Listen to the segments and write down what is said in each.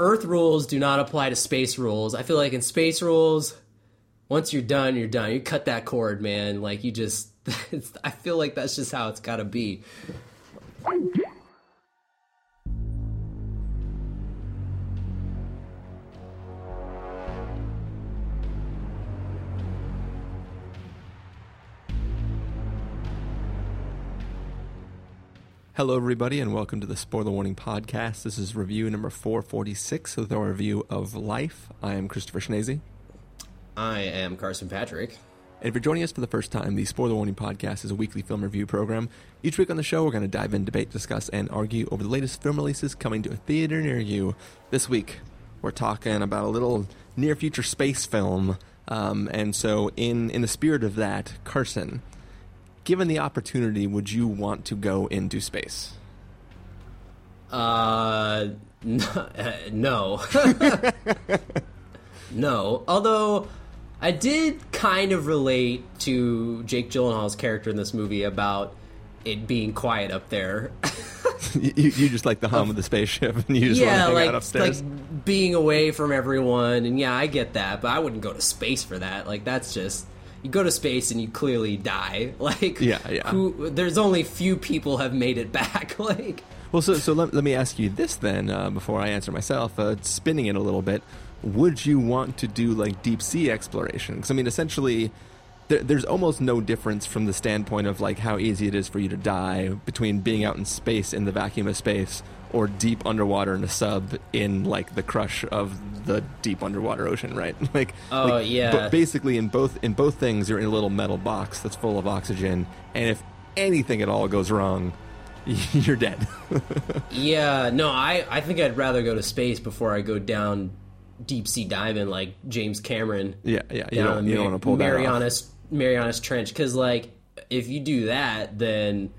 Earth rules do not apply to space rules. I feel like in space rules, once you're done, you're done. You cut that cord, man. Like you just, I feel like that's just how it's got to be. Hello, everybody, and welcome to the Spoiler Warning Podcast. This is review number 446 with our review of Life. I am Christopher Schnese. I am Carson Patrick. And if you're joining us for the first time, the Spoiler Warning Podcast is a weekly film review program. Each week on the show, we're going to dive in, debate, discuss, and argue over the latest film releases coming to a theater near you. This week, we're talking about a little near future space film. Um, and so, in, in the spirit of that, Carson, given the opportunity, would you want to go into space? Uh, no. no. Although I did kind of relate to Jake Gyllenhaal's character in this movie about it being quiet up there. you, you just like the hum of the spaceship, and you just yeah, want to hang like out upstairs. like being away from everyone, and yeah, I get that, but I wouldn't go to space for that. Like that's just you go to space and you clearly die. Like Yeah, yeah. Who? There's only few people have made it back. like Well, so so let, let me ask you this then uh, before I answer myself. Uh, spinning it a little bit, would you want to do like deep sea exploration? Because I mean, essentially, there, there's almost no difference from the standpoint of like how easy it is for you to die between being out in space in the vacuum of space or deep underwater in a sub in like the crush of the deep underwater ocean, right? like, Oh, like, yeah. But basically, in both in both things, you're in a little metal box that's full of oxygen, and if anything at all goes wrong, you're dead. yeah, no, I I think I'd rather go to space before I go down deep sea diving like James Cameron. Yeah, yeah. You don't, you don't want to pull that off. Marianas Marianas Trench because like if you do that, then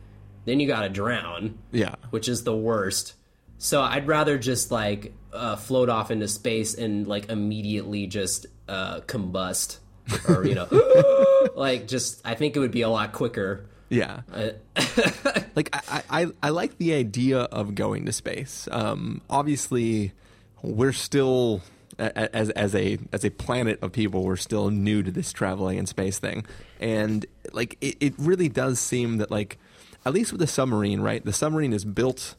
then you got to drown. Yeah. which is the worst. So I'd rather just like uh, float off into space and like immediately just uh, combust, or you know, like just I think it would be a lot quicker. Yeah. Uh, Like I, I, I like the idea of going to space. Um, obviously, we're still as as a as a planet of people, we're still new to this traveling in space thing, and like it, it really does seem that like at least with the submarine, right? The submarine is built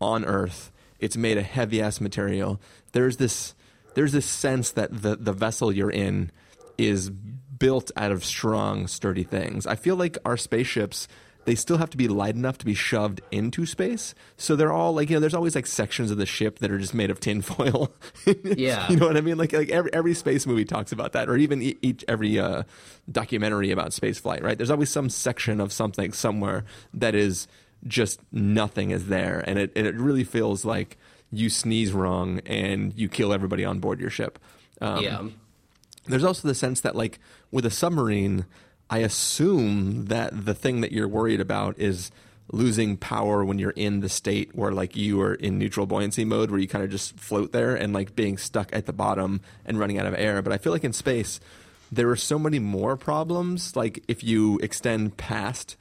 on Earth. It's made of heavy ass material. There's this there's this sense that the the vessel you're in is built out of strong, sturdy things. I feel like our spaceships they still have to be light enough to be shoved into space. So they're all like, you know, there's always like sections of the ship that are just made of tinfoil. Yeah. you know what I mean? Like, like every, every space movie talks about that, or even each every uh, documentary about space flight. Right? There's always some section of something somewhere that is just nothing is there, and it and it really feels like you sneeze wrong and you kill everybody on board your ship. Um, yeah, there's also the sense that like with a submarine i assume that the thing that you're worried about is losing power when you're in the state where like you are in neutral buoyancy mode where you kind of just float there and like being stuck at the bottom and running out of air. But i feel like in space there are so many more problems. Like if you extend past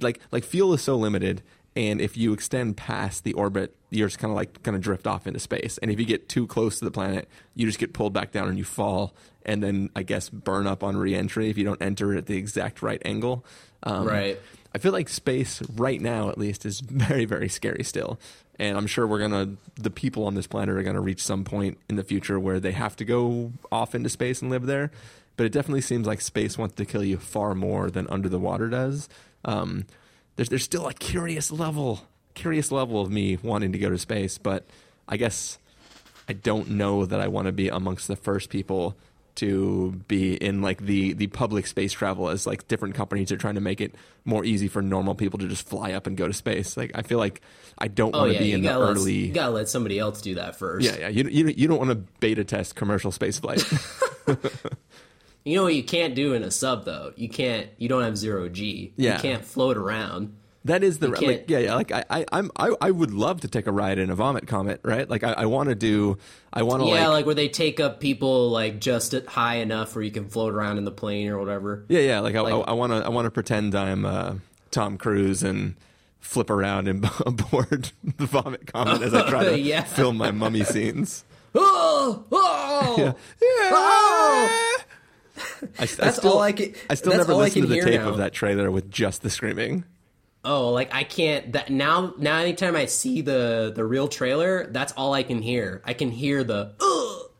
like like fuel is so limited and if you extend past the orbit you're just kind of like kind of drift off into space. And if you get too close to the planet you just get pulled back down and you fall and then i guess burn up on reentry if you don't enter at the exact right angle. Um, Right. i feel like space right now at least is very very scary still. And i'm sure we're gonna the people on this planet are gonna reach some point in the future where they have to go off into space and live there. But it definitely seems like space wants to kill you far more than under the water does. Um, there's there's still a curious level curious level of me wanting to go to space, but I guess I don't know that I want to be amongst the first people to be in like the the public space travel as like different companies are trying to make it more easy for normal people to just fly up and go to space. Like I feel like I don't oh want to yeah, be in the let, early you gotta let somebody else do that first. yeah yeah you you you don't want to beta test commercial space flight. You know what you can't do in a sub though? You can't. You don't have zero G. Yeah. You can't float around. That is the like yeah yeah like I I I'm I, I would love to take a ride in a vomit comet right like I, I want to do I want to Yeah, like, like, where they take up people like just at high enough where you can float around in the plane or whatever. yeah yeah like I want to I want to pretend I'm uh, Tom Cruise and flip around and aboard the vomit comet as I try to Yeah. film my mummy scenes. oh, oh, oh. I, I That's still, all I can- I still never all I listened to the tape now. of that trailer with just the screaming. Oh, like I can't that now now anytime I see the the real trailer, that's all I can hear. I can hear the ugh,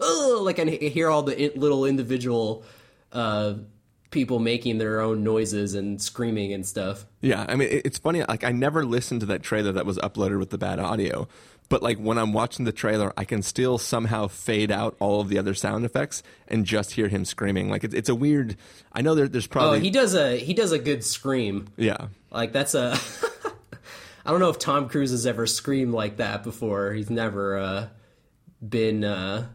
ugh, like I hear all the little individual uh people making their own noises and screaming and stuff. Yeah, I mean, it's funny. Like, I never listened to that trailer that was uploaded with the bad audio, but like when I'm watching the trailer, I can still somehow fade out all of the other sound effects and just hear him screaming. Like, it's, it's a weird. I know there, there's Oh, probably he does a he does a good scream. yeah. Like that's a I don't know if Tom Cruise has ever screamed like that before. He's never uh been uh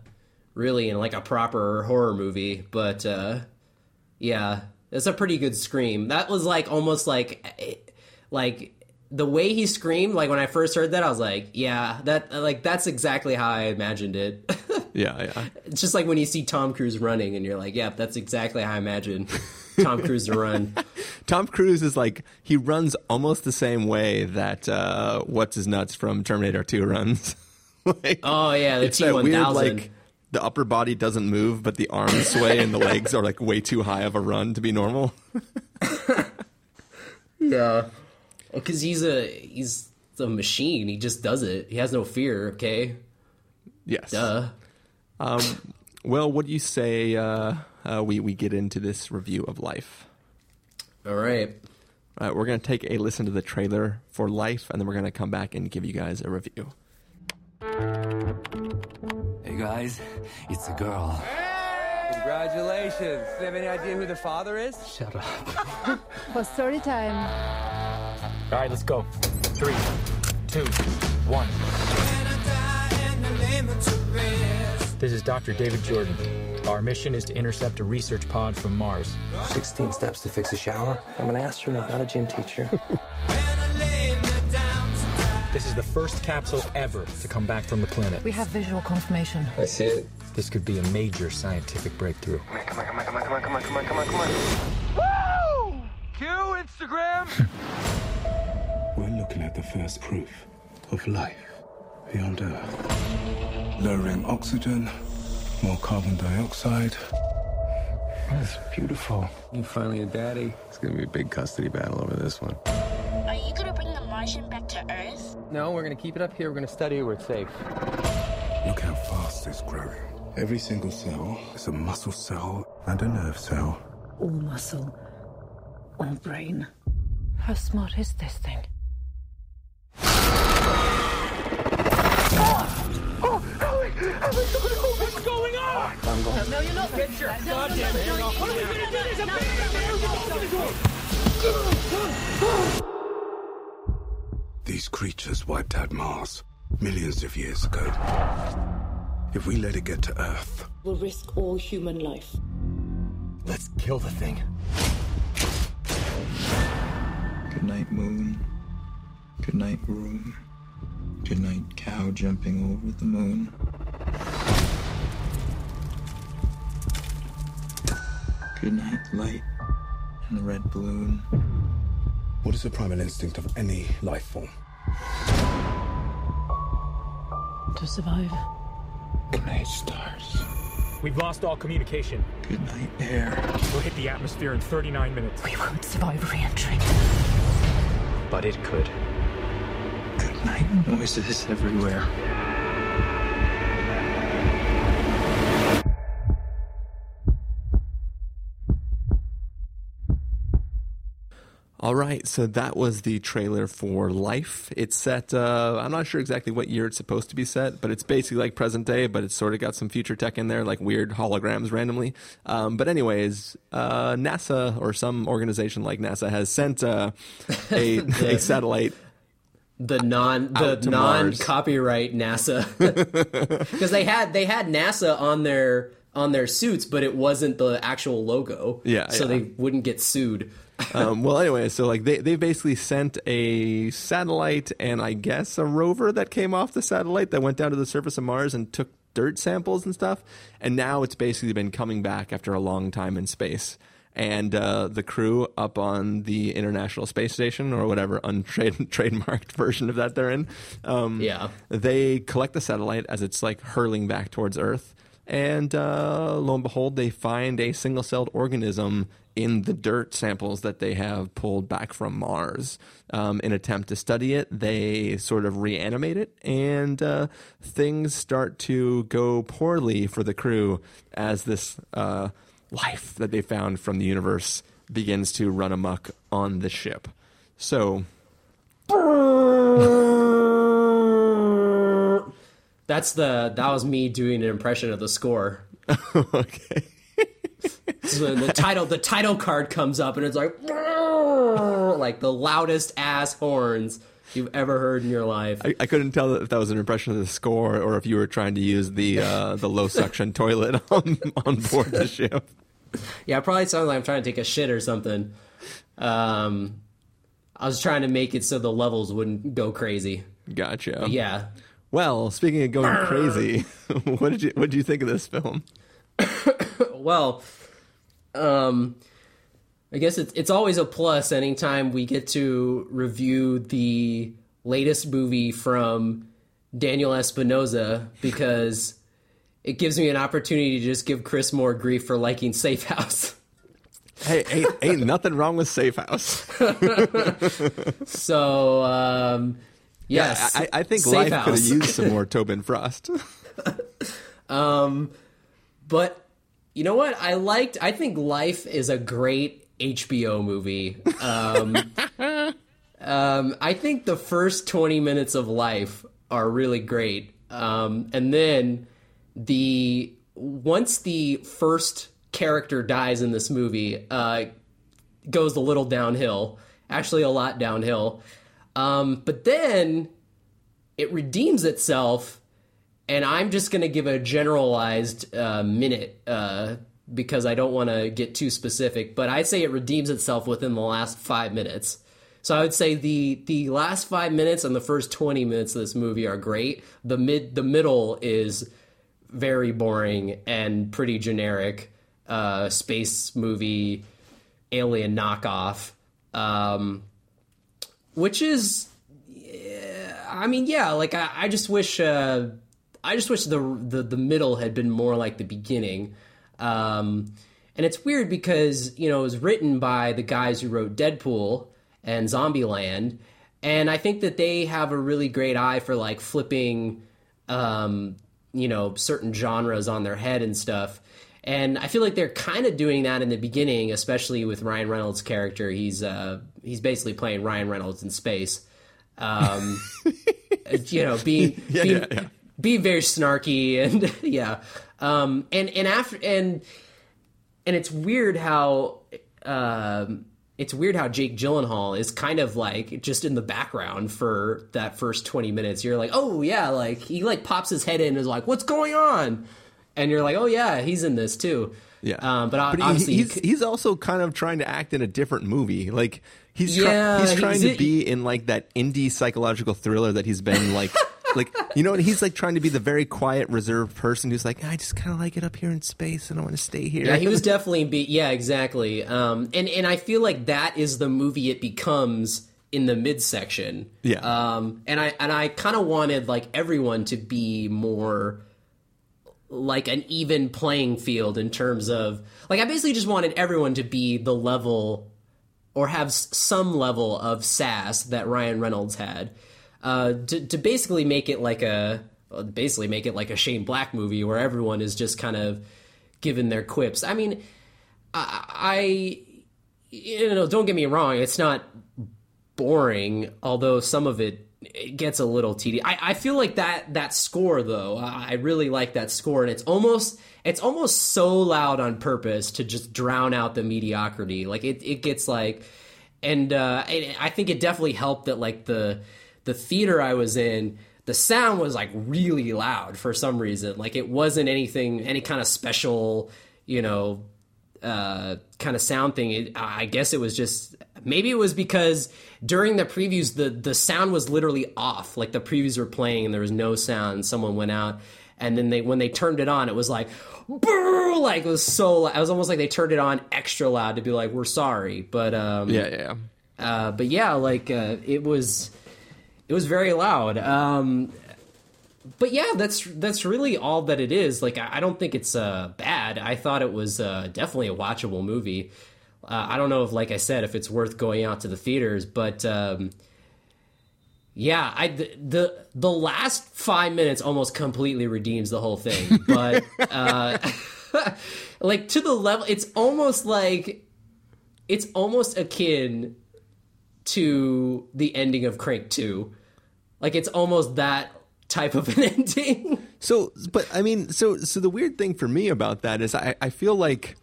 really in like a proper horror movie, but uh yeah, it's a pretty good scream. That was like almost like eh, like the way he screamed like when I first heard that I was like, yeah, that like that's exactly how I imagined it. Yeah, yeah. it's just like when you see Tom Cruise running and you're like, yeah, that's exactly how I imagine Tom Cruise to run. Tom Cruise is like he runs almost the same way that uh, what's his nuts from Terminator 2 runs. like, Oh yeah, the it's T that one thousand. like the upper body doesn't move, but the arms sway and the legs are like way too high of a run to be normal. Yeah, because he's a he's a machine. He just does it. He has no fear. Okay, yes. duh. Well, what do you say uh, uh, we we get into this review of Life? All right. All right, we're going to take a listen to the trailer for Life, and then we're going to come back and give you guys a review. Hey guys, it's a girl. Congratulations. Do you have any idea who the father is? Shut up. For story time. All right, let's go. Three, two, one. This is Dr. David Jordan. Our mission is to intercept a research pod from Mars. 16 steps to fix a shower. I'm an astronaut, not a gym teacher. This is the first capsule ever to come back from the planet. We have visual confirmation. I see it. This could be a major scientific breakthrough. Come on, come on, come on, come on, come on, come on, come on, come on. Woo! Cue Instagram! We're looking at the first proof of life beyond Earth. Lowering oxygen, more carbon dioxide. That's beautiful. You finally a daddy. It's gonna be a big custody battle over this one. Are you gonna bring the Martian back to Earth? No, we're gonna keep it up here. We're gonna study it where it's safe. Look how fast it's growing. Every single cell is a muscle cell and a nerve cell. All muscle. All brain. How smart is this thing? These creatures wiped out Mars millions of years ago. If we let it get to Earth, we'll risk all human life. Let's kill the thing. Good night, moon. Good night, room. Good night, cow jumping over the moon. Good night, light and the red balloon. what is the primal instinct of any life form? To survive. Good night, stars. We've lost all communication. Good night, air. We'll hit the atmosphere in 39 minutes. We won't survive re-entry. But it could. Good night, noises everywhere. All right, so that was the trailer for Life. It's set, uh, I'm not sure exactly what year it's supposed to be set, but it's basically like present day, but it's sort of got some future tech in there, like weird holograms randomly. Um, but, anyways, uh, NASA or some organization like NASA has sent uh, a, a satellite. The non the non copyright NASA because they had they had NASA on their on their suits, but it wasn't the actual logo. Yeah, so yeah. they wouldn't get sued. Um, well, anyway, so like they, they basically sent a satellite and I guess a rover that came off the satellite that went down to the surface of Mars and took dirt samples and stuff. And now it's basically been coming back after a long time in space. And uh, the crew up on the International Space Station or whatever untrade trademarked version of that they're in. Um, Yeah. they collect the satellite as it's like hurling back towards Earth, and uh, lo and behold, they find a single-celled organism in the dirt samples that they have pulled back from Mars. Um, in attempt to study it, they sort of reanimate it, and uh, things start to go poorly for the crew as this uh, life that they found from the universe begins to run amok on the ship. So That's the that was me doing an impression of the score. okay. So the title the title card comes up and it's like like the loudest ass horns you've ever heard in your life. I, I couldn't tell if that was an impression of the score or if you were trying to use the uh, the low suction toilet on on board the ship. Yeah, it probably sounds like I'm trying to take a shit or something. Um, I was trying to make it so the levels wouldn't go crazy. Gotcha. But yeah. Well, speaking of going crazy, what did you what did you think of this film? well, um, I guess it's it's always a plus anytime we get to review the latest movie from Daniel Espinosa because it gives me an opportunity to just give Chris more grief for liking Safe House. Hey, ain't, ain't nothing wrong with Safe House. so, um, yes, Yeah, I, I think Safe life could have used some more Tobin Frost. Um, but you know what? I liked. I think Life is a great HBO movie. Um, um, I think the first twenty minutes of Life are really great, um, and then the once the first character dies in this movie, uh, goes a little downhill. Actually, a lot downhill. Um, but then it redeems itself and I'm just going to give a generalized uh, minute uh, because I don't want to get too specific. But I'd say it redeems itself within the last five minutes. So I would say the the last five minutes and the first twenty minutes of this movie are great. The mid the middle is very boring and pretty generic. Uh, space movie, alien knockoff, um, which is I mean, yeah, like I, I just wish, uh, I just wish the, the the middle had been more like the beginning. Um, and it's weird because you know it was written by the guys who wrote Deadpool and Zombieland, and I think that they have a really great eye for like flipping, um, you know, certain genres on their head and stuff. And I feel like they're kind of doing that in the beginning, especially with Ryan Reynolds' character. He's uh, he's basically playing Ryan Reynolds in space um, you know, being Yeah, being, yeah, yeah. being very snarky and yeah, um, and and after and and it's weird how um, it's weird how Jake Gyllenhaal is kind of like just in the background for that first twenty minutes. You're like, oh yeah, like he like pops his head in and is like, what's going on? And you're like, oh yeah, he's in this too. Yeah, um, but, but obviously he's he's also kind of trying to act in a different movie. Like he's try- Yeah, he's trying to be in like that indie psychological thriller that he's been like. Like you know, and he's like trying to be the very quiet, reserved person who's like, I just kind of like it up here in space, and I want to stay here. Yeah, he was definitely be yeah, exactly. Um, and and I feel like that is the movie it becomes in the midsection. Yeah. Um, and I and I kind of wanted like everyone to be more like an even playing field in terms of like I basically just wanted everyone to be the level or have some level of sass that Ryan Reynolds had. Uh, to, to basically make it like a basically make it like a Shane Black movie where everyone is just kind of given their quips. I mean, I, I you know, don't get me wrong, it's not boring, although some of it, it gets a little tedious. I, I feel like that that score though, I really like that score, and it's almost it's almost so loud on purpose to just drown out the mediocrity. Like it it gets like, and uh, and I think it definitely helped that like the the theater I was in. The sound was like really loud for some reason. Like it wasn't anything, any kind of special, you know, uh, kind of sound thing. It, I guess it was just maybe it was because during the previews the the sound was literally off. Like the previews were playing and there was no sound. Someone went out and then they when they turned it on, it was like, Brr! like it was so. Loud. It was almost like they turned it on extra loud to be like, "We're sorry," but um, Yeah, yeah. uh, but yeah, like uh, it was, it was very loud. Um, but yeah, that's that's really all that it is. Like I, I don't think it's uh, bad. I thought it was uh, definitely a watchable movie. Uh, I don't know if, like I said, if it's worth going out to the theaters, but um, yeah, I the, the the last five minutes almost completely redeems the whole thing. But uh, like to the level, it's almost like it's almost akin to the ending of Crank Two. Like it's almost that type of an ending. So, but I mean, so so the weird thing for me about that is I, I feel like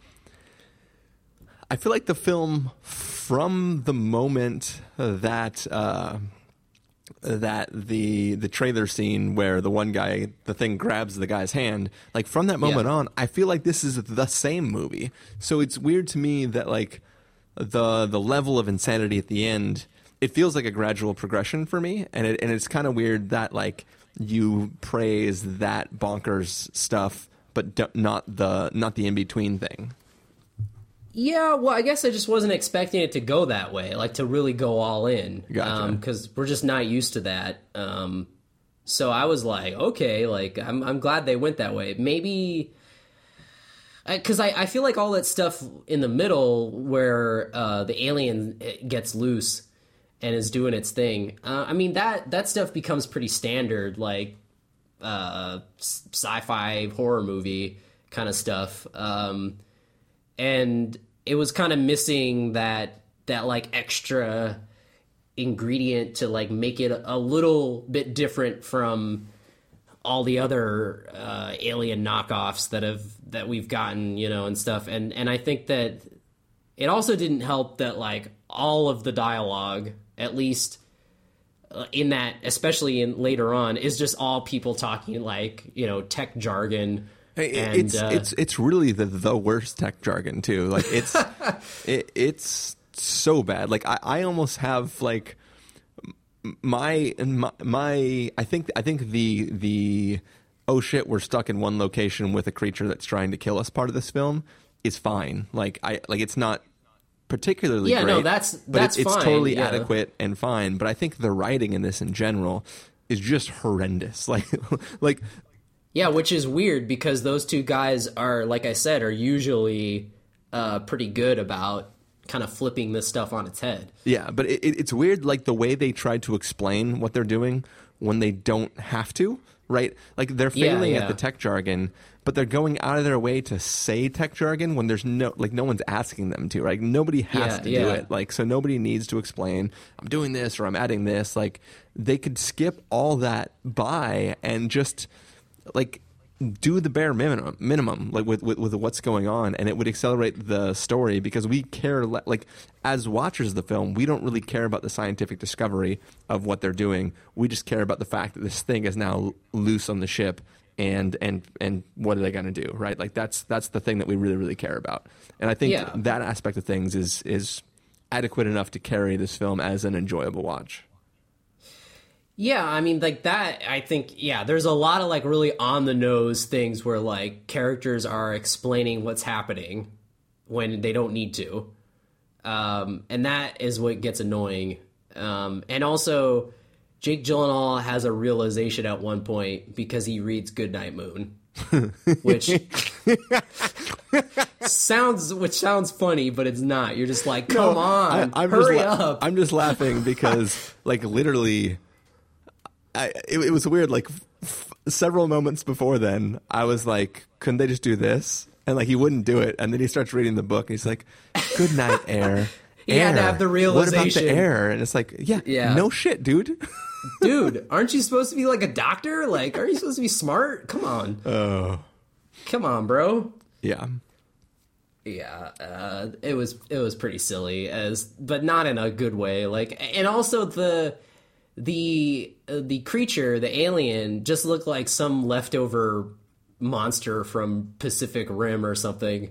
I feel like the film from the moment that uh, that the the trailer scene where the one guy the thing grabs the guy's hand like from that moment Yeah. on I feel like this is the same movie. So it's weird to me that like the the level of insanity at the end it feels like a gradual progression for me and it, and it's kind of weird that like you praise that bonkers stuff but d- not the not the in between thing. Yeah, well, I guess I just wasn't expecting it to go that way, like to really go all in, Gotcha. because we're just not used to that. Um, so I was like, okay, like I'm I'm glad they went that way. Maybe because I, I feel like all that stuff in the middle where uh, the alien eh, gets loose and is doing its thing. Uh, I mean that that stuff becomes pretty standard, like uh, sci-fi horror movie kind of stuff. Um, and it was kind of missing that that like extra ingredient to like make it a little bit different from all the other uh, alien knockoffs that have that we've gotten, you know, and stuff. And and I think that it also didn't help that like all of the dialogue, at least uh, in that, especially in later on, is just all people talking like you know tech jargon. Hey, and, it's uh, it's it's really the the worst tech jargon too. Like it's it, it's so bad. Like I, I almost have like my, my my I think I think the the oh shit we're stuck in one location with a creature that's trying to kill us part of this film is fine. Like I like it's not particularly Yeah, great. no, that's- but that's it's, it's totally yeah. adequate and fine. But I think the writing in this in general is just horrendous. Like like Yeah, which is weird because those two guys are, like I said, are usually uh, pretty good about kind of flipping this stuff on its head. Yeah, but it, it, it's weird, like the way they tried to explain what they're doing when they don't have to, right? Like they're failing yeah. at the tech jargon, but they're going out of their way to say tech jargon when there's no, like, no one's asking them to, right? Nobody has Yeah, to do it. Like, so nobody needs to explain, I'm doing this or I'm adding this. Like, they could skip all that by and just, like, do the bare minimum minimum like with, with with what's going on and it would accelerate the story because we care le- like as watchers of the film we don't really care about the scientific discovery of what they're doing. We just care about the fact that this thing is now loose on the ship and and and what are they going to do right? Like that's that's the thing that we really really care about. And i think Yeah. that aspect of things is is adequate enough to carry this film as an enjoyable watch Yeah, I mean, like that, I think, yeah, there's a lot of like really on the nose things where like characters are explaining what's happening when they don't need to. Um, and that is what gets annoying. Um, and also, Jake Gyllenhaal has a realization at one point because he reads Goodnight Moon, which sounds which sounds funny, but it's not. You're just like, come on, I, am hurry just la- up. I'm just laughing because, like, literally, I, it, it was weird. Like, f- several moments before then, I was like, couldn't they just do this? And like, he wouldn't do it. And then he starts reading the book, and he's like, "Good night, air." He had to have the realization. What about the air? And it's like, yeah, Yeah. no shit, dude. dude aren't you supposed to be like a doctor like aren't you supposed to be smart come on Oh, come on bro yeah. yeah uh, it was it was pretty silly as but not in a good way like and also the the uh, the creature the alien just looked like some leftover monster from pacific rim or something.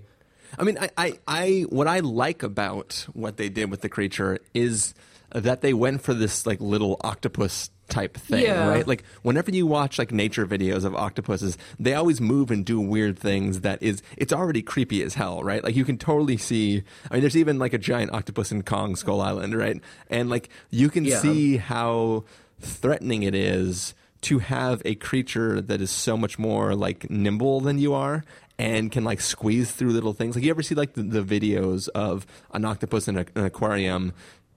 I mean, I, I, I, what I like about what they did with the creature is that they went for this like little octopus type thing, Yeah. right? Like whenever you watch like nature videos of octopuses, they always move and do weird things that is it's already creepy as hell, right? Like you can totally see I mean there's even like a giant octopus in Kong Skull Island, right? And like you can Yeah. see how threatening it is to have a creature that is so much more like nimble than you are and can like squeeze through little things. Like you ever see like the, the videos of an octopus in a, an aquarium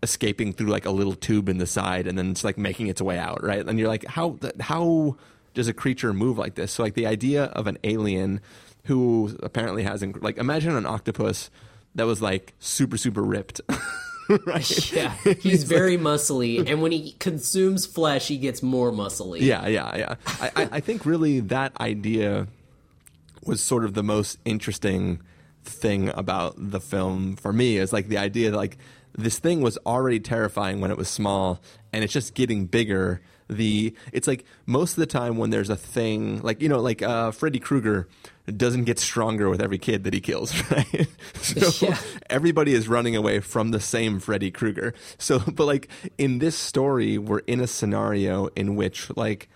escaping through like a little tube in the side and then it's like making its way out, right? And you're like, how how does a creature move like this? So like the idea of an alien who apparently has inc- like imagine an octopus that was like super super ripped. right? Yeah, he's very muscly, and when he consumes flesh, he gets more muscly. Yeah, yeah, yeah. I, I, I think really that idea was sort of the most interesting thing about the film for me is like the idea that like this thing was already terrifying when it was small and it's just getting bigger. The it's like most of the time when there's a thing like you know like uh Freddy Krueger doesn't get stronger with every kid that he kills right? So Yeah. everybody is running away from the same Freddy Krueger. So but like in this story we're in a scenario in which like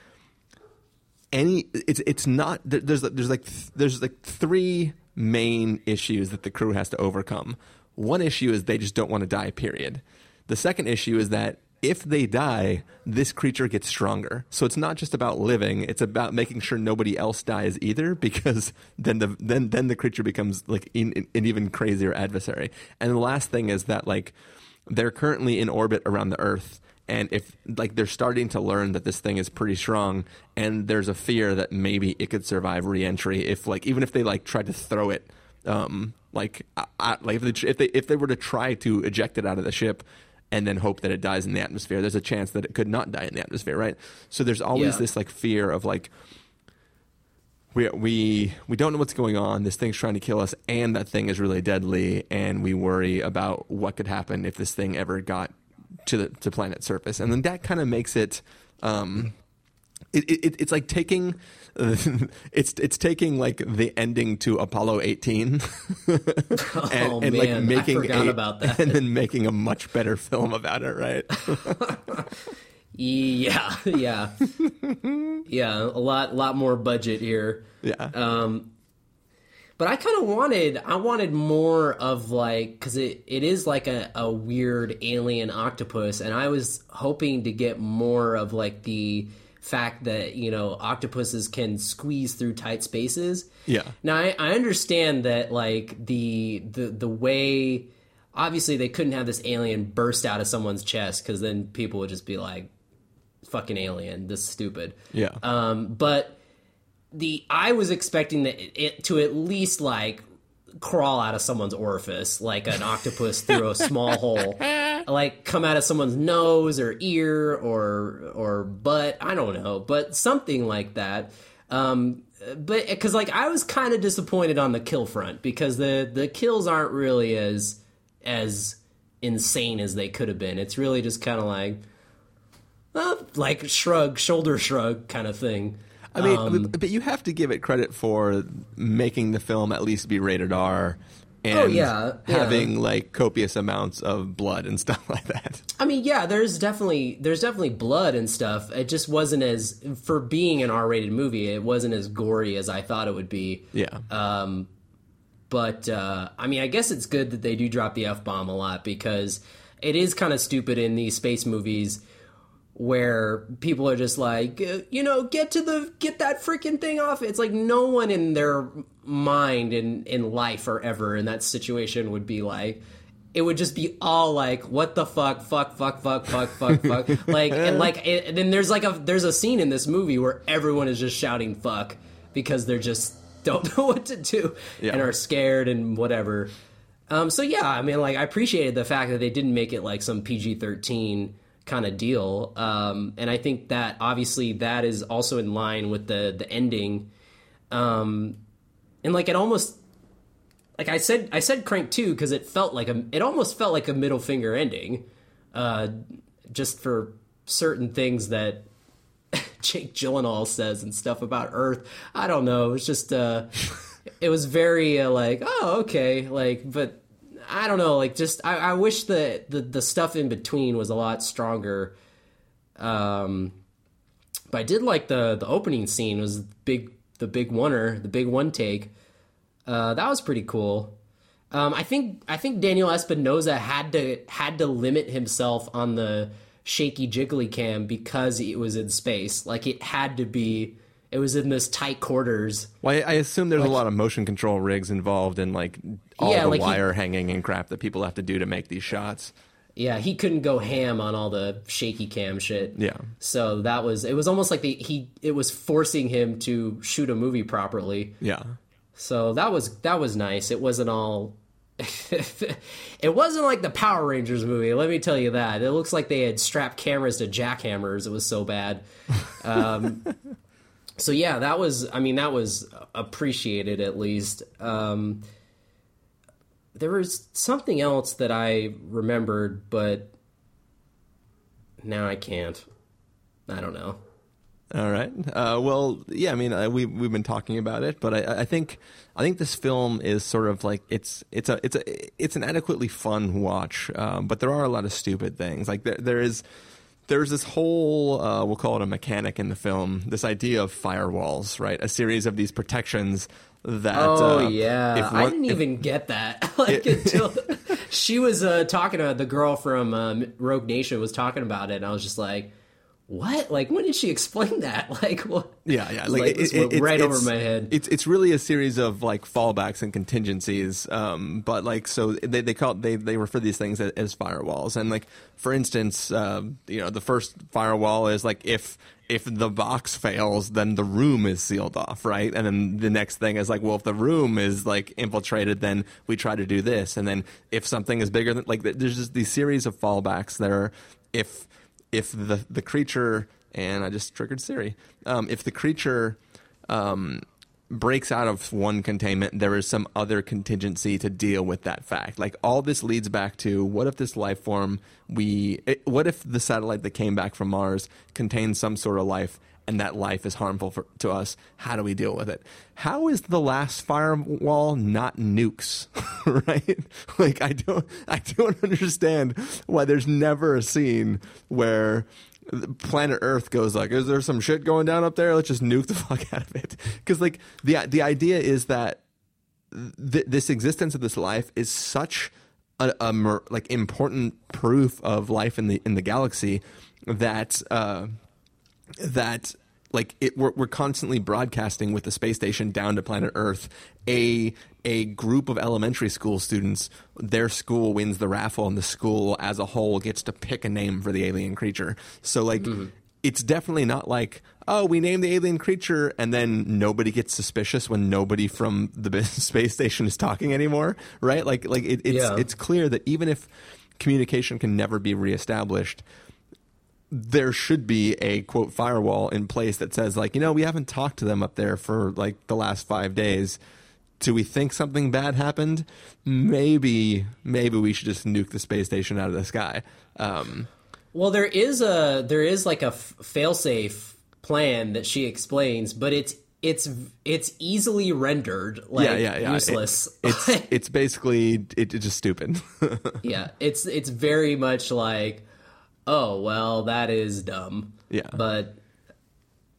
any it's it's not there's there's like there's like three main issues that the crew has to overcome. One issue is they just don't want to die. Period. The second issue is that if they die, this creature gets stronger. So it's not just about living; it's about making sure nobody else dies either, because then the then then the creature becomes like in, in, an even crazier adversary. And the last thing is that like they're currently in orbit around the Earth and if like they're starting to learn that this thing is pretty strong and there's a fear that maybe it could survive reentry if like even if they like tried to throw it um like uh, uh, like if they, if they if they were to try to eject it out of the ship and then hope that it dies in the atmosphere there's a chance that it could not die in the atmosphere right so there's always Yeah. this like fear of like we we we don't know what's going on. This thing's trying to kill us, and that thing is really deadly. And we worry about what could happen if this thing ever got to the to planet surface. And then that kind of makes it. Um, it, it, it's like taking it's it's taking like the ending to Apollo 18 and, Oh, and man, like I making forgot a, about that. and then making a much better film about it, right? Yeah, yeah, yeah. A lot, lot more budget here. Yeah. Um, but I kind of wanted, I wanted more of like, because it, it is like a, a weird alien octopus, and I was hoping to get more of like the fact that you know octopuses can squeeze through tight spaces. Yeah. Now I, I understand that like the the the way obviously they couldn't have this alien burst out of someone's chest because then people would just be like, "Fucking alien, this is stupid." Yeah. Um, but the I was expecting that it, it to at least like crawl out of someone's orifice like an octopus through a small hole. Like come out of someone's nose or ear or or butt i don't know but something like that. Um but because like i was kind of disappointed on the kill front because the the kills aren't really as as insane as they could have been. It's really just kind of like uh, like shrug shoulder shrug kind of thing I mean, Um, but, you have to give it credit for making the film at least be rated R and Oh, yeah, yeah. having like copious amounts of blood and stuff like that. I mean, yeah, there's definitely there's definitely blood and stuff. It just wasn't as for being an R-rated movie. It wasn't as gory as I thought it would be. Yeah. Um, but uh, I mean, I guess it's good that they do drop the f bomb a lot because it is kind of stupid in these space movies where people are just like, uh, you know, get to the get that freaking thing off. It's like no one in their mind in in life or ever in that situation would be like. It would just be all like, "What the fuck, fuck, fuck, fuck, fuck, fuck, fuck," like, and like, and then there's like a there's a scene in this movie where everyone is just shouting "fuck" because they're just don't know what to do Yeah. and are scared and whatever. Um, so yeah, I mean, like I appreciated the fact that they didn't make it like some PG thirteen kind of deal, um, and I think that obviously that is also in line with the the ending, um, and like it almost like I said I said Crank two because it felt like a it almost felt like a middle finger ending, uh, just for certain things that Jake Gyllenhaal says and stuff about Earth. I don't know. It's just uh, it was very uh, like oh okay like but I don't know like just I, I wish the, the the stuff in between was a lot stronger. Um, But I did like the the opening scene was big the big oneer, the big one take. Uh, that was pretty cool. Um, I think I think Daniel Espinosa had to had to limit himself on the shaky jiggly cam because it was in space. Like it had to be. It was in this tight quarters. Well, I, I assume there's a lot of motion control rigs involved in like all Yeah, the like he- wire hanging and crap that people have to do to make these shots. Yeah, he couldn't go ham on all the shaky cam shit. Yeah. So that was it was almost like the he it was forcing him to shoot a movie properly. Yeah. So that was that was nice. It wasn't all it wasn't like the Power Rangers movie, let me tell you that. It looks like they had strapped cameras to jackhammers. It was so bad. Um, so yeah, that was I mean that was appreciated at least. Um, there was something else that I remembered, but now I can't. I don't know. All right. Uh, well, yeah. I mean, uh, we we've been talking about it, but I, I think I think this film is sort of like it's it's a it's a it's an adequately fun watch, um, but there are a lot of stupid things. Like there there is there's this whole uh, we'll call it a mechanic in the film. This idea of firewalls, right? A series of these protections that. Oh uh, yeah, if I didn't if- even get that. like until she was uh, talking about the girl from um, Rogue Nation was talking about it, and I was just like, "What? Like, when did she explain that? Like, what? Yeah, yeah, like, this went it's- right over my head." It's it's really a series of like fallbacks and contingencies. Um, but like so they they call they they refer to these things as, as firewalls. And like for instance, um, you know, the first firewall is like if if the box fails, then the room is sealed off, right? And then the next thing is like, well, if the room is like infiltrated, then we try to do this. And then if something is bigger than like, there's just these series of fallbacks that are if if the the creature and I just triggered Siri. Um, if the creature um, breaks out of one containment, there is some other contingency to deal with that fact. Like all this leads back to what if this life form we it, what if the satellite that came back from Mars contains some sort of life and that life is harmful for, to us? How do we deal with it? How is the last firewall not nukes? right? Like I don't I don't understand why there's never a scene where planet Earth goes like, "Is there some shit going down up there? Let's just nuke the fuck out of it." Because like the the idea is that th- this existence of this life is such a, a mer- like important proof of life in the in the galaxy that uh, that like it we're, we're constantly broadcasting with the space station down to planet Earth a a group of elementary school students their school wins the raffle and the school as a whole gets to pick a name for the alien creature. So like mm-hmm. it's definitely not like oh we named the alien creature and then nobody gets suspicious when nobody from the space station is talking anymore right? Like like it, it's Yeah. it's clear that even if communication can never be reestablished there should be a quote firewall in place that says like you know we haven't talked to them up there for like the last five days. Do we think something bad happened? Maybe maybe we should just nuke the space station out of the sky. Um, Well, there is a there is like a f- failsafe plan that she explains, but it's it's it's easily rendered like yeah yeah. yeah It- useless. it's it's basically it, it's just stupid. Yeah, it's it's very much like, oh well, that is dumb. Yeah. but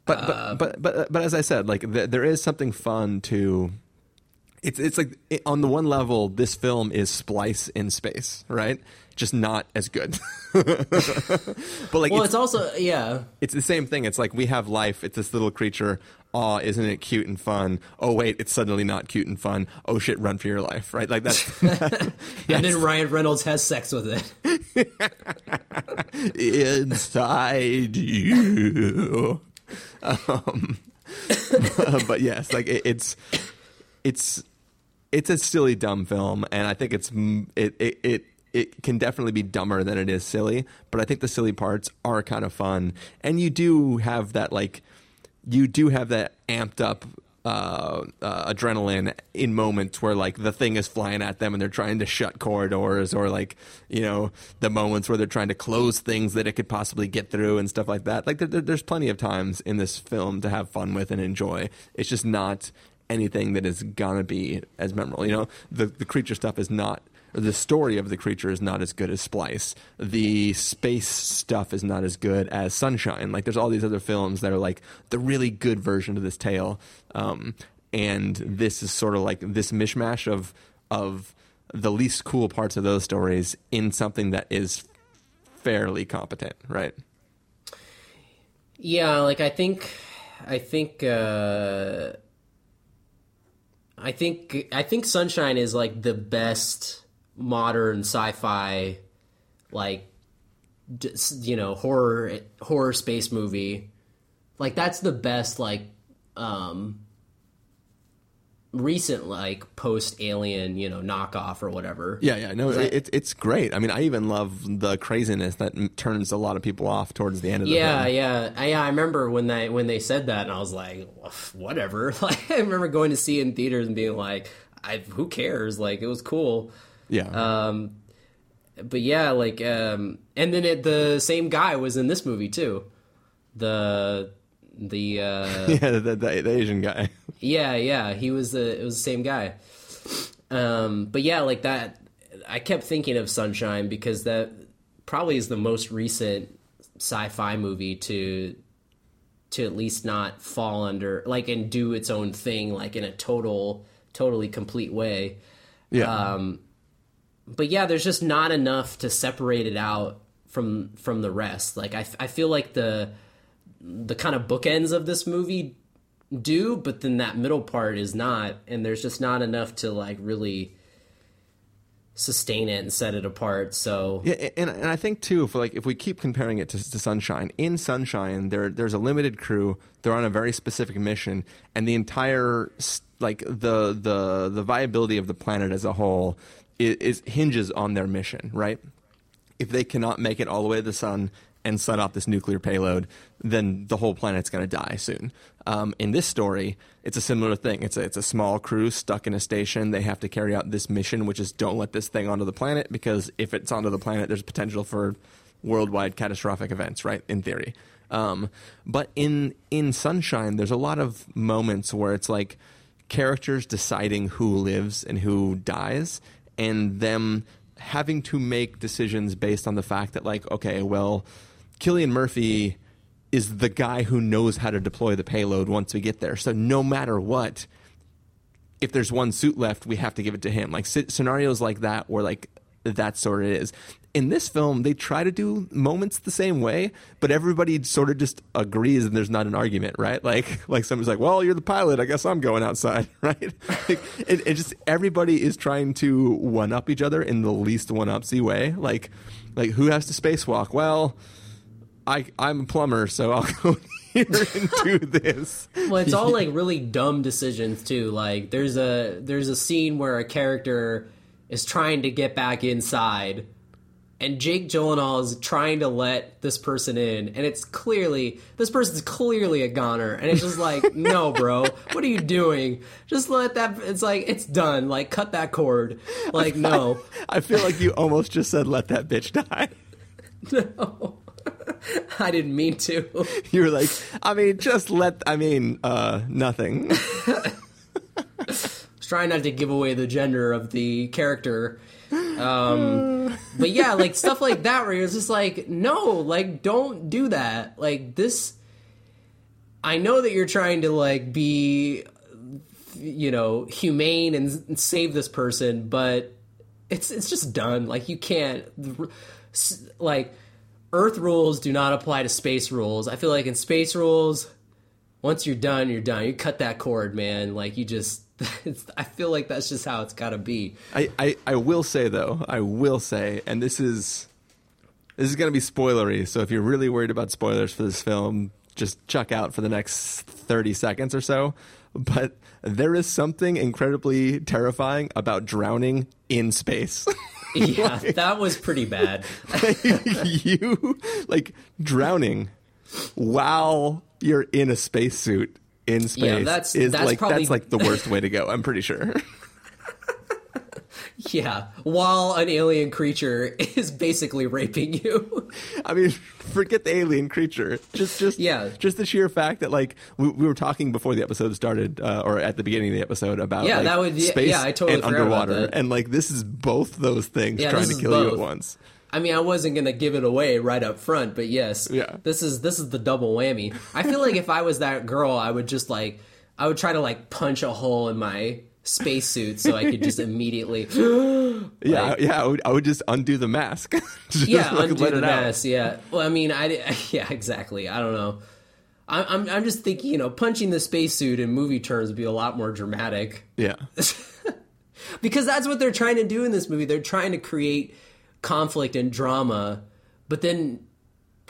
but but uh, but but but as I said, like th- there is something fun to. It's it's like it, on the one level, this film is Splice in space, right? Just not as good. but like, well, it's, also yeah. it's the same thing. It's like we have life. It's this little creature. Aw, isn't it cute and fun? Oh wait, it's suddenly not cute and fun. Oh shit, run for your life, right? Like that's and then Ryan Reynolds has sex with it. inside you. Um, but yes, like it, it's it's it's a silly, dumb film, and I think it's it it. it it can definitely be dumber than it is silly, but I think the silly parts are kind of fun. And you do have that like you do have that amped up uh, uh, adrenaline in moments where like the thing is flying at them and they're trying to shut corridors or like you know the moments where they're trying to close things that it could possibly get through and stuff like that. Like there, there- there's plenty of times in this film to have fun with and enjoy. It's just not anything that is gonna be as memorable you know? The the creature stuff is not the story of the creature is not as good as Splice. The space stuff is not as good as Sunshine. Like there's all these other films that are like the really good version of this tale, um, and this is sort of like this mishmash of of the least cool parts of those stories in something that is fairly competent, right? Yeah, like I think, I think, uh, I think, I think Sunshine is like the best modern sci-fi, like, you know, horror horror space movie. Like that's the best like um recent like post alien you know knockoff or whatever Yeah, yeah, no, it's it's great. I mean, I even love the craziness that turns a lot of people off towards the end of the yeah film. yeah I, yeah i remember when they when they said that and i was like whatever like i remember going to see it in theaters and being like I, who cares like it was cool Yeah. um but yeah like um and then it, the same guy was in this movie too the the uh yeah, the, the, the Asian guy. Yeah, yeah, he was the it was the same guy. Um, but yeah, like that, I kept thinking of Sunshine because that probably is the most recent sci-fi movie to to at least not fall under like and do its own thing like in a total totally complete way. Yeah. Um, but yeah, there's just not enough to separate it out from from the rest. Like I, I feel like the the kind of bookends of this movie do, but then that middle part is not, and there's just not enough to like really sustain it and set it apart. So Yeah, and and I think too, if like if we keep comparing it to, to Sunshine, in Sunshine there there's a limited crew. They're on a very specific mission, and the entire like the the the viability of the planet as a whole is, is hinges on their mission, right? If they cannot make it all the way to the sun and set off this nuclear payload, then the whole planet's going to die soon. Um, in this story, it's a similar thing. It's a, it's a small crew stuck in a station. They have to carry out this mission, which is don't let this thing onto the planet because if it's onto the planet, there's potential for worldwide catastrophic events, right? In theory. Um, but in in Sunshine, there's a lot of moments where it's like characters deciding who lives and who dies, and them having to make decisions based on the fact that, like, okay, well, Cillian Murphy is the guy who knows how to deploy the payload once we get there. So no matter what, if there's one suit left, we have to give it to him. Like sc- scenarios like that, where like that sort of is. In this film, they try to do moments the same way, but everybody sort of just agrees and there's not an argument, right? Like, like someone's like, "Well, you're the pilot. I guess I'm going outside," right? Like, it, it just everybody is trying to one up each other in the least one upsy way. Like, like who has to spacewalk? Well, I I'm a plumber, so I'll go here and do this. well, it's all like really dumb decisions too. Like there's a there's a scene where a character is trying to get back inside, and Jake Gyllenhaal is trying to let this person in, and it's clearly this person's clearly a goner, and it's just like, no, bro, what are you doing? Just let that. It's like it's done. Like cut that cord. Like no, I feel like you almost just said, "Let that bitch die." no. I didn't mean to. You were like, I mean, just let. I mean, uh, nothing. Was trying not to give away the gender of the character. Um, but yeah, like stuff like that where it's just like, no, like don't do that. Like this, I know that you're trying to like be, you know, humane and, save this person, but it's it's just done. Like you can't, like, Earth rules do not apply to space rules. I feel like in space rules, once you're done, you're done. You cut that cord, man. Like you just, I feel like that's just how it's got to be. I, I, I will say though, I will say, and this is this is going to be spoilery. So if you're really worried about spoilers for this film, just chuck out for the next thirty seconds or so. But there is something incredibly terrifying about drowning in space. Yeah, that was pretty bad. you like drowning while you're in a spacesuit in space Yeah, that's- is that's like probably- that's like the worst way to go. I'm pretty sure. Yeah, while an alien creature is basically raping you. I mean, forget the alien creature. Just, just, Yeah. just the sheer fact that like we, we were talking before the episode started, uh, or at the beginning of the episode about Yeah, like, that would- yeah, space yeah, I totally and underwater, and like this is both those things Yeah, trying to kill you at once. I mean, I wasn't gonna give it away right up front, but yes, Yeah. this is this is the double whammy. I feel like if I was that girl, I would just like I would try to like punch a hole in my spacesuit so I could just immediately Yeah, Like- yeah. I would, I would just undo the mask. Yeah like, undo the it out. mask. Yeah, well, I mean, I yeah exactly. I don't know. I'm I'm, I'm just thinking, you know, punching the spacesuit in movie terms would be a lot more dramatic. Yeah, because that's what they're trying to do in this movie. They're trying to create conflict and drama, but then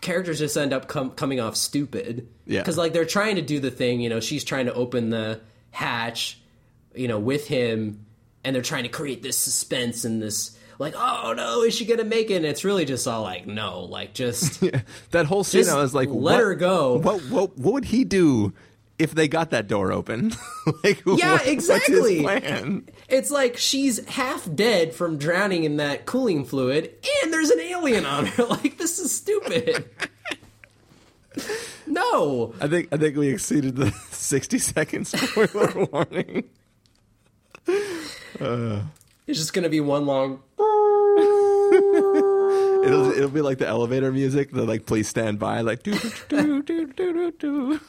characters just end up com- coming off stupid. Yeah. because like they're trying to do the thing. You know, she's trying to open the hatch, you know, with him, and they're trying to create this suspense and this like, oh no, is she gonna make it? And it's really just all like, no, like just that whole scene. Just I was like, let what, her go. What, what, what would he do if they got that door open? like, Yeah, what- exactly. What's his plan? It's like she's half dead from drowning in that cooling fluid, and there's an alien on her. Like this is stupid. no. I think I think we exceeded the sixty second spoiler warning. Uh, It's just gonna be one long. it'll it'll be like the elevator music. The like, please stand by. Like, do do do do do do.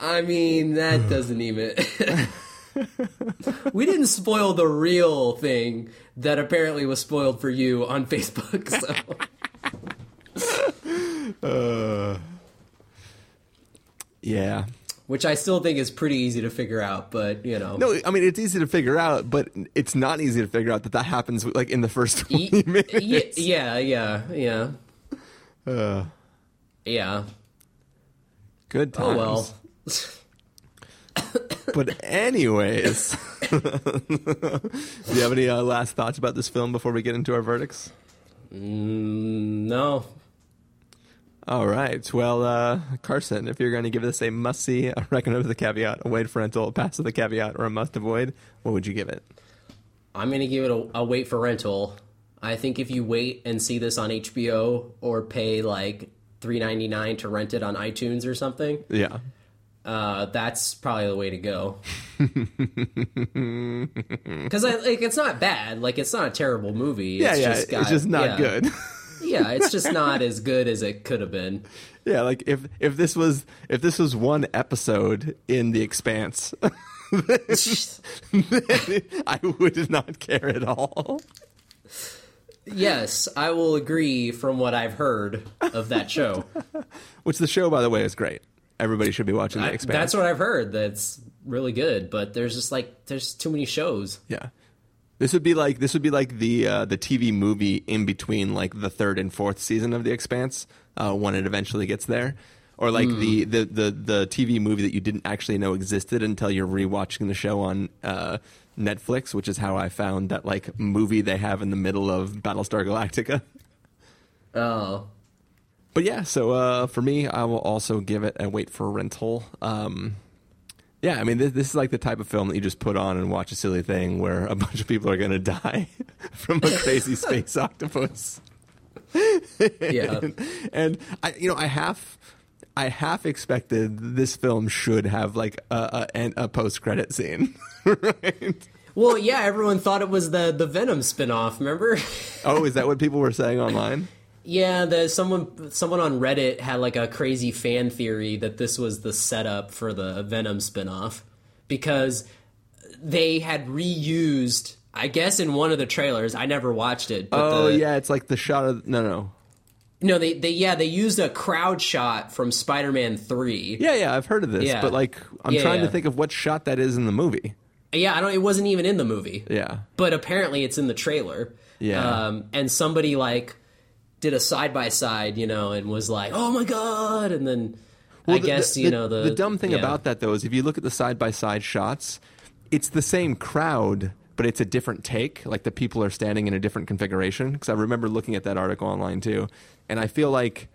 I mean, that doesn't even. we didn't spoil the real thing that apparently was spoiled for you on Facebook. So, Uh, yeah. which I still think is pretty easy to figure out, but you know, No, I mean it's easy to figure out, but it's not easy to figure out that that happens like in the first twenty Ye- minutes. yeah, yeah, yeah, Uh, yeah. Good times. Oh well. But anyways, do you have any uh, last thoughts about this film before we get into our verdicts? Mm, no. All right. Well, uh, Carson, if you're going to give this a must see, a recommend with a caveat, a wait for rental, a pass with a caveat, or a must avoid, what would you give it? I'm gonna give it a, a wait for rental. I think if you wait and see this on HBO or pay like three ninety nine to rent it on iTunes or something, Yeah. uh, that's probably the way to go. Because like it's not bad. Like it's not a terrible movie. Yeah, it's yeah. Just got- it's just not yeah. good. yeah, it's just not as good as it could have been. yeah, like if if this was if this was one episode in The Expanse, then I would not care at all. Yes, I will agree from what I've heard of that show. Which the show, by the way, is great. Everybody should be watching The I- Expanse. that's what I've heard. That's really good, but there's just like there's too many shows. Yeah. This would be like this would be like the uh, the TV movie in between like the third and fourth season of The Expanse uh, when it eventually gets there, or like the, the the the TV movie that you didn't actually know existed until you're rewatching the show on uh, Netflix, which is how I found that like movie they have in the middle of Battlestar Galactica. Oh, But yeah, so uh, for me, I will also give it a wait for rental. Um, yeah, I mean, this, this is like the type of film that you just put on and watch a silly thing where a bunch of people are going to die from a crazy space octopus. yeah. and I, you know, I half, I half expected this film should have like a a, a post credit scene, right? Well, yeah, everyone thought it was the the Venom spinoff. Remember? Oh, is that what people were saying online? yeah, the someone someone on Reddit had like a crazy fan theory that this was the setup for the Venom spinoff because they had reused. I guess in one of the trailers, I never watched it. But Oh the, yeah, it's like the shot of no, no. No, they they yeah they used a crowd shot from Spider-Man Three. Yeah, yeah, I've heard of this, Yeah. but like I'm Yeah, trying yeah. to think of what shot that is in the movie. Yeah, I don't. It wasn't even in the movie. Yeah. but apparently it's in the trailer. Yeah. Um, and somebody like did a side by side, you know, and was like, "Oh my god!" And then I the- guess the, you know the the dumb thing yeah. about that though is if you look at the side by side shots, it's the same crowd, but it's a different take. Like the people are standing in a different configuration. Because I remember looking at that article online too, and I feel like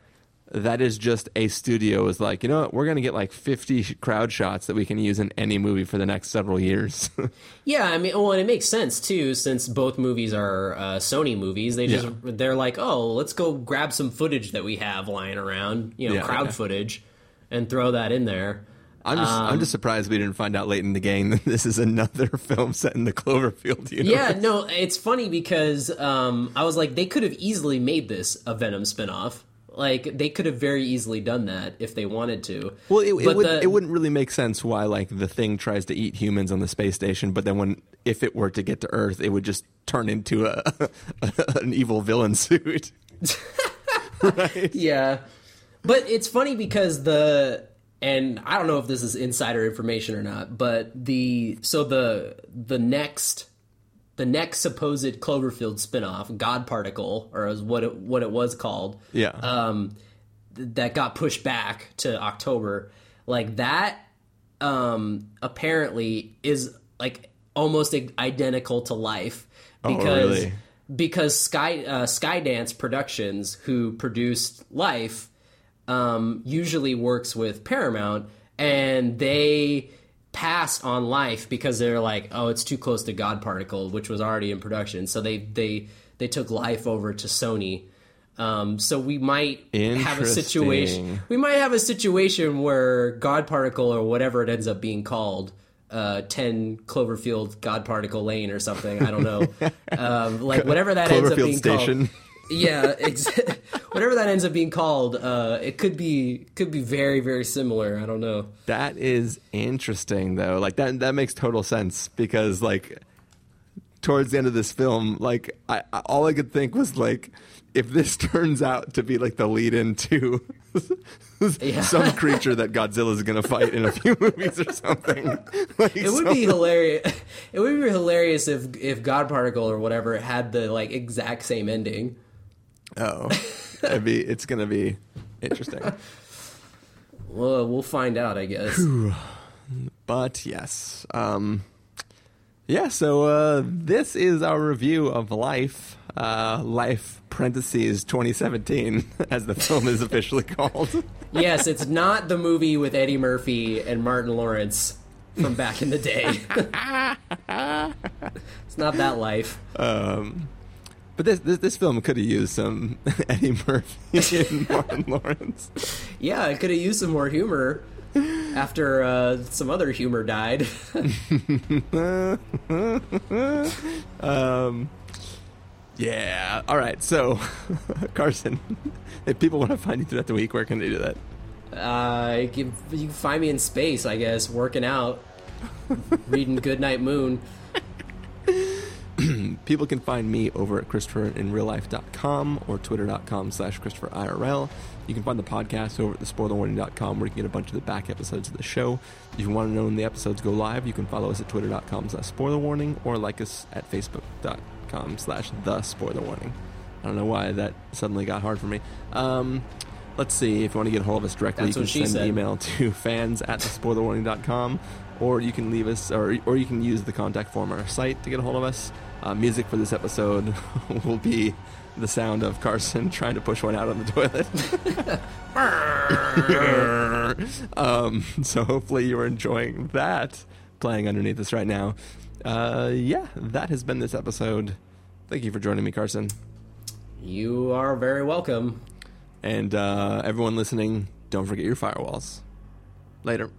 that is just a studio is like, you know what, we're going to get like 50 crowd shots that we can use in any movie for the next several years. Yeah, I mean, well, and it makes sense too, since both movies are uh, Sony movies. They just Yeah. they're like, oh, let's go grab some footage that we have lying around, you know, Yeah, crowd yeah. footage, and throw that in there. I'm just, I'm Um, just surprised we didn't find out late in the game that this is another film set in the Cloverfield universe. Yeah, no, it's funny because um, I was like, they could have easily made this a Venom spinoff. Like they could have very easily done that if they wanted to. Well, it, it, would, the- it wouldn't really make sense why like the thing tries to eat humans on the space station, but then when if it were to get to Earth, it would just turn into a an evil villain suit. right? Yeah. But it's funny because the and I don't know if this is insider information or not, but the so the the next the next supposed Cloverfield spinoff, God Particle, or as what it what it was called, Yeah. um, th- that got pushed back to October, like that, um, apparently is like almost identical to life Oh, because really? because Sky uh, Skydance Productions, who produced Life, um, usually works with Paramount, and they passed on Life because they're like, oh, it's too close to God Particle, which was already in production. So they they they took Life over to Sony. Um, so we might have a situation. We might have a situation where God Particle or whatever it ends up being called. Uh, 10 Cloverfield God Particle Lane or something. I don't know. Um, like whatever that ends up being Station. called. Yeah, ex- whatever that ends up being called, uh, it could be could be very very similar. I don't know. That is interesting, though. Like that that makes total sense because like towards the end of this film, like I, I all I could think was like if this turns out to be like the lead into Yeah. some creature that Godzilla is gonna fight in a few movies or something. Like, It would be hilarious. It would be hilarious if if God Particle or whatever had the like exact same ending. Oh, it'd be it's gonna be interesting. Well, we'll find out, I guess. But yes, um, yeah. So uh, this is our review of Life, uh, Life parentheses 2017, as the film is officially called. yes, it's not the movie with Eddie Murphy and Martin Lawrence from back in the day. it's not that life. Um, but this, this this film could have used some Eddie Murphy and Martin Lawrence. Yeah, it could have used some more humor after uh, some other humor died. um, yeah. All right. So, Carson, if people want to find you throughout the week, where can they do that? Uh, you can, you can find me in space, I guess, working out, reading Goodnight Moon. People can find me over at ChristopherInRealLife.com or Twitter.com slash ChristopherIRL. You can find the podcast over at TheSpoilerWarning.com where you can get a bunch of the back episodes of the show. If you want to know when the episodes go live, you can follow us at Twitter.com slash SpoilerWarning or like us at Facebook.com slash The Spoiler Warning. I don't know why that suddenly got hard for me. Um, let's see. If you want to get a hold of us directly, That's you can send said. an email to fans at thespoilerwarning.com or you can leave us or, or you can use the contact form on our site to get a hold of us. Uh, music for this episode will be the sound of Carson trying to push one out on the toilet. um, so hopefully you're enjoying that playing underneath us right now. Uh, yeah, that has been this episode. Thank you for joining me, Carson. You are very welcome. And uh, everyone listening, don't forget your firewalls. Later.